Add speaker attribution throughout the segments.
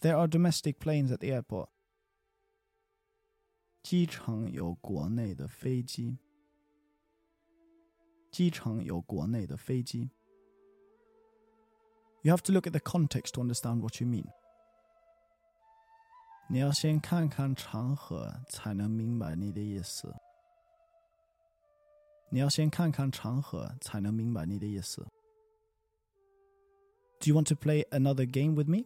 Speaker 1: There are domestic planes at the airport. 机场有国内的飞机。机场有国内的飞机。You have to look at the context to understand what you mean. 你要先看看场合，才能明白你的意思。你要先看看场合，才能明白你的意思。Do you want to play another game with me?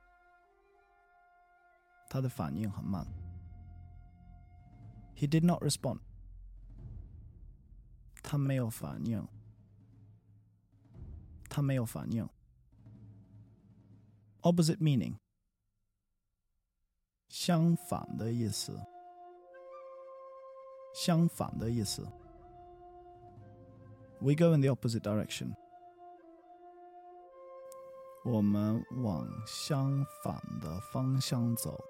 Speaker 1: 他的反应很慢。he did not respond. 他没有反应。他没有反应。Opposite meaning. 相反的意思。相反的意思。We go in the opposite direction. 我们往相反的方向走。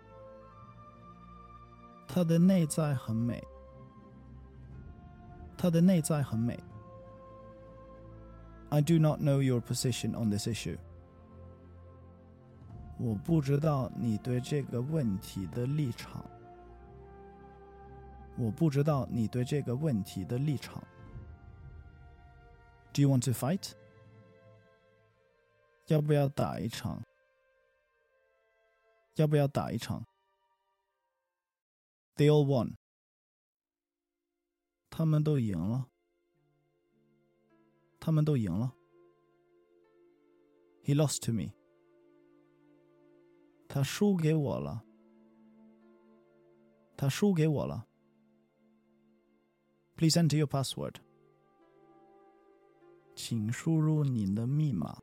Speaker 1: 他的内在很美。他的内在很美。I do not know your position on this issue。我不知道你对这个问题的立场。我不知道你对这个问题的立场。Do you want to fight？要不要打一场？要不要打一场 ？They all won. 他们都赢了。他们都赢了。He lost to me. 他输给我了。他输给我了。Please enter your password. 请输入您的密码。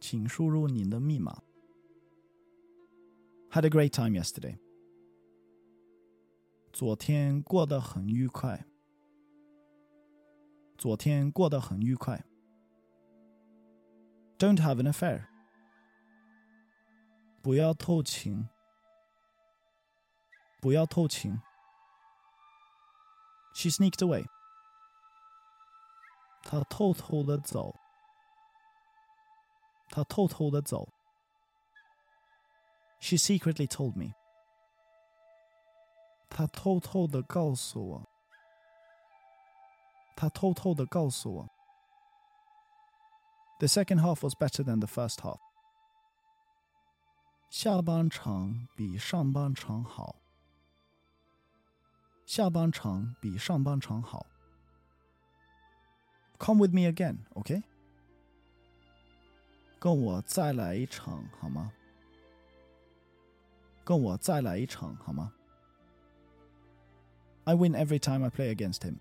Speaker 1: 请输入您的密码。Had a great time yesterday. 昨天过得很愉快。昨天过得很愉快。Don't have an affair。不要偷情。不要偷情。She sneaked away。她偷偷的走。她偷偷的走。She secretly told me。 他偷偷的告诉我，他偷偷的告诉我，The second half was better than the first half。下半场比上半场好。下半场比上半场好。Come with me again, OK? 跟我再来一场好吗？跟我再来一场好吗 ？I win every time I play against him。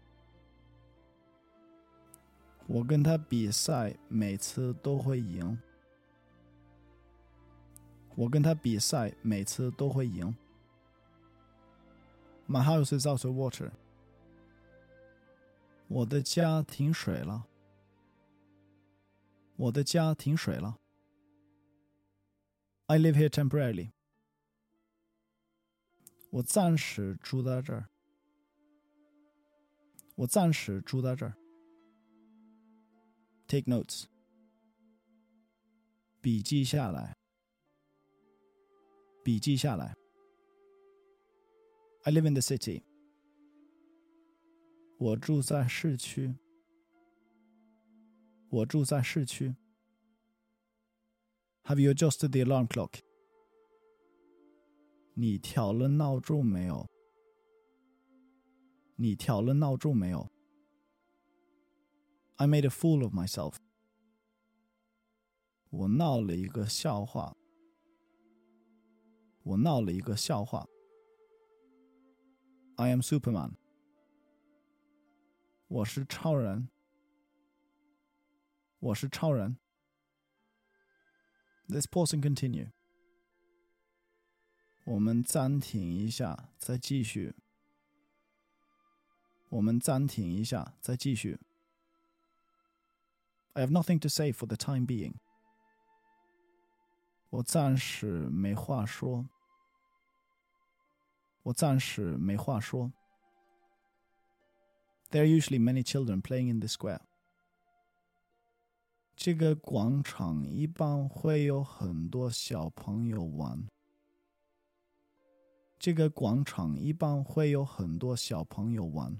Speaker 1: 我跟他比赛，每次都会赢。我跟他比赛，每次都会赢。My house is out of water。我的家停水了。我的家停水了。I live here temporarily。我暂时住在这儿。 我暂时住在这儿。Take notes。笔记下来。笔记下来。I live in the city。我住在市区。我住在市区。Have you adjusted the alarm clock？你调了闹钟没有？ 你调了闹钟没有？I made a fool of myself。我闹了一个笑话。我闹了一个笑话。I am Superman。我是超人。我是超人。Let's pause and continue。我们暂停一下，再继续。我们暂停一下，再继续。I have nothing to say for the time being。我暂时没话说。我暂时没话说。There are usually many children playing in the square。这个广场一般会有很多小朋友玩。这个广场一般会有很多小朋友玩。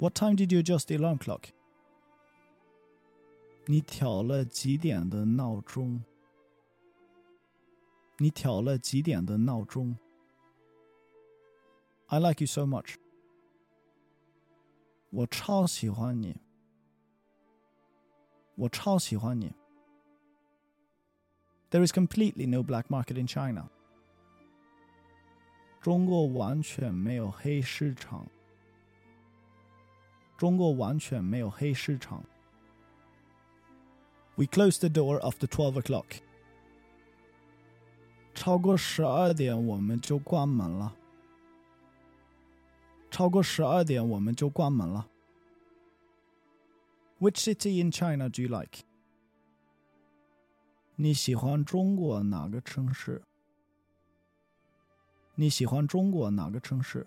Speaker 1: What time did you adjust the alarm clock？你调了几点的闹钟？你调了几点的闹钟？I like you so much。我超喜欢你，我超喜欢你。There is completely no black market in China。中国完全没有黑市场。 中国完全没有黑市场。We close the door after twelve o'clock。超过十二点我们就关门了。超过十二点我们就关门了。Which city in China do you like？你喜欢中国哪个城市？你喜欢中国哪个城市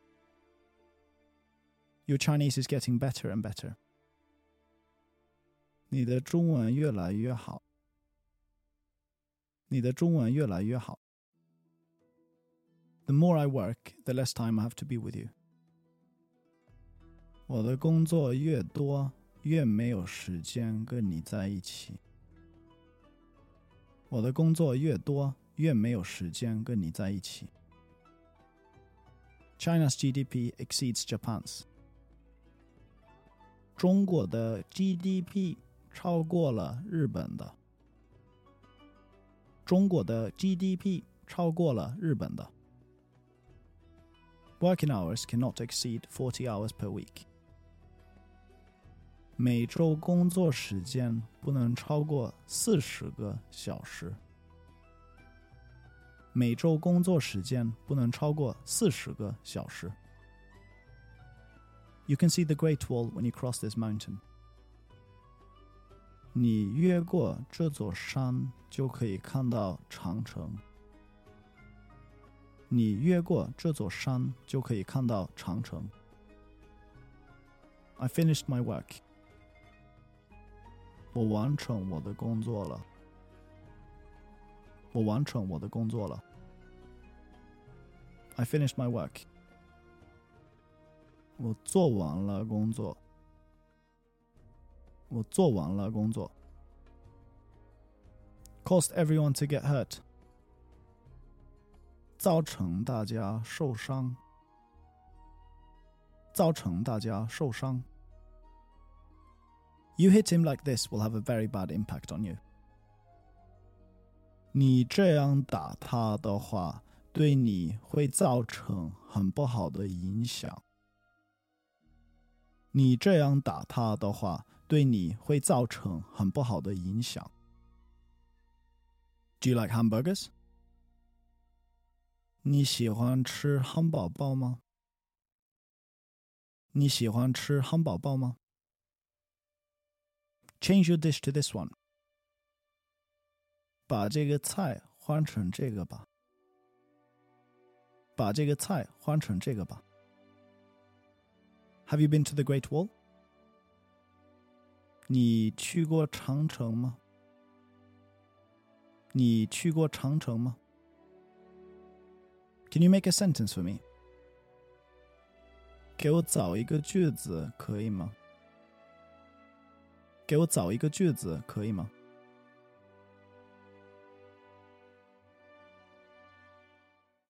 Speaker 1: Your Chinese is getting better and better。你的中文越来越好。你的中文越来越好。The more I work, the less time I have to be with you. 我的工作越多，越没有时间跟你在一起。我的工作越多，越没有时间跟你在一起。China's GDP exceeds Japan's。 中国的 GDP 超过了日本的。中国的 GDP 超过了日本的。Working hours cannot exceed forty hours per week. 每周工作时间不能超过四十个小时。每周工作时间不能超过四十个小时。You can see the Great Wall when you cross this mountain. 你越过这座山，就可以看到长城。你越过这座山，就可以看到长城。I finished my work. 我完成我的工作了。我完成我的工作了。I finished my work. 我做完了工作。我做完了工作。Caused everyone to get hurt. 造成大家受伤。造成大家受伤。You hit him like this will have a very bad impact on you. 你这样打他的话，对你会造成很不好的影响。 你这样打他的话，对你会造成很不好的影响。Do you like hamburgers？你喜欢吃汉堡包吗？你喜欢吃汉堡包吗？Change your dish to this one. 把这个菜换成这个吧。把这个菜换成这个吧。Have you been to the Great Wall？你去过长城吗？你去过长城吗？Can you make a sentence for me？给我找一个句子可以吗？给我找一个句子可以吗？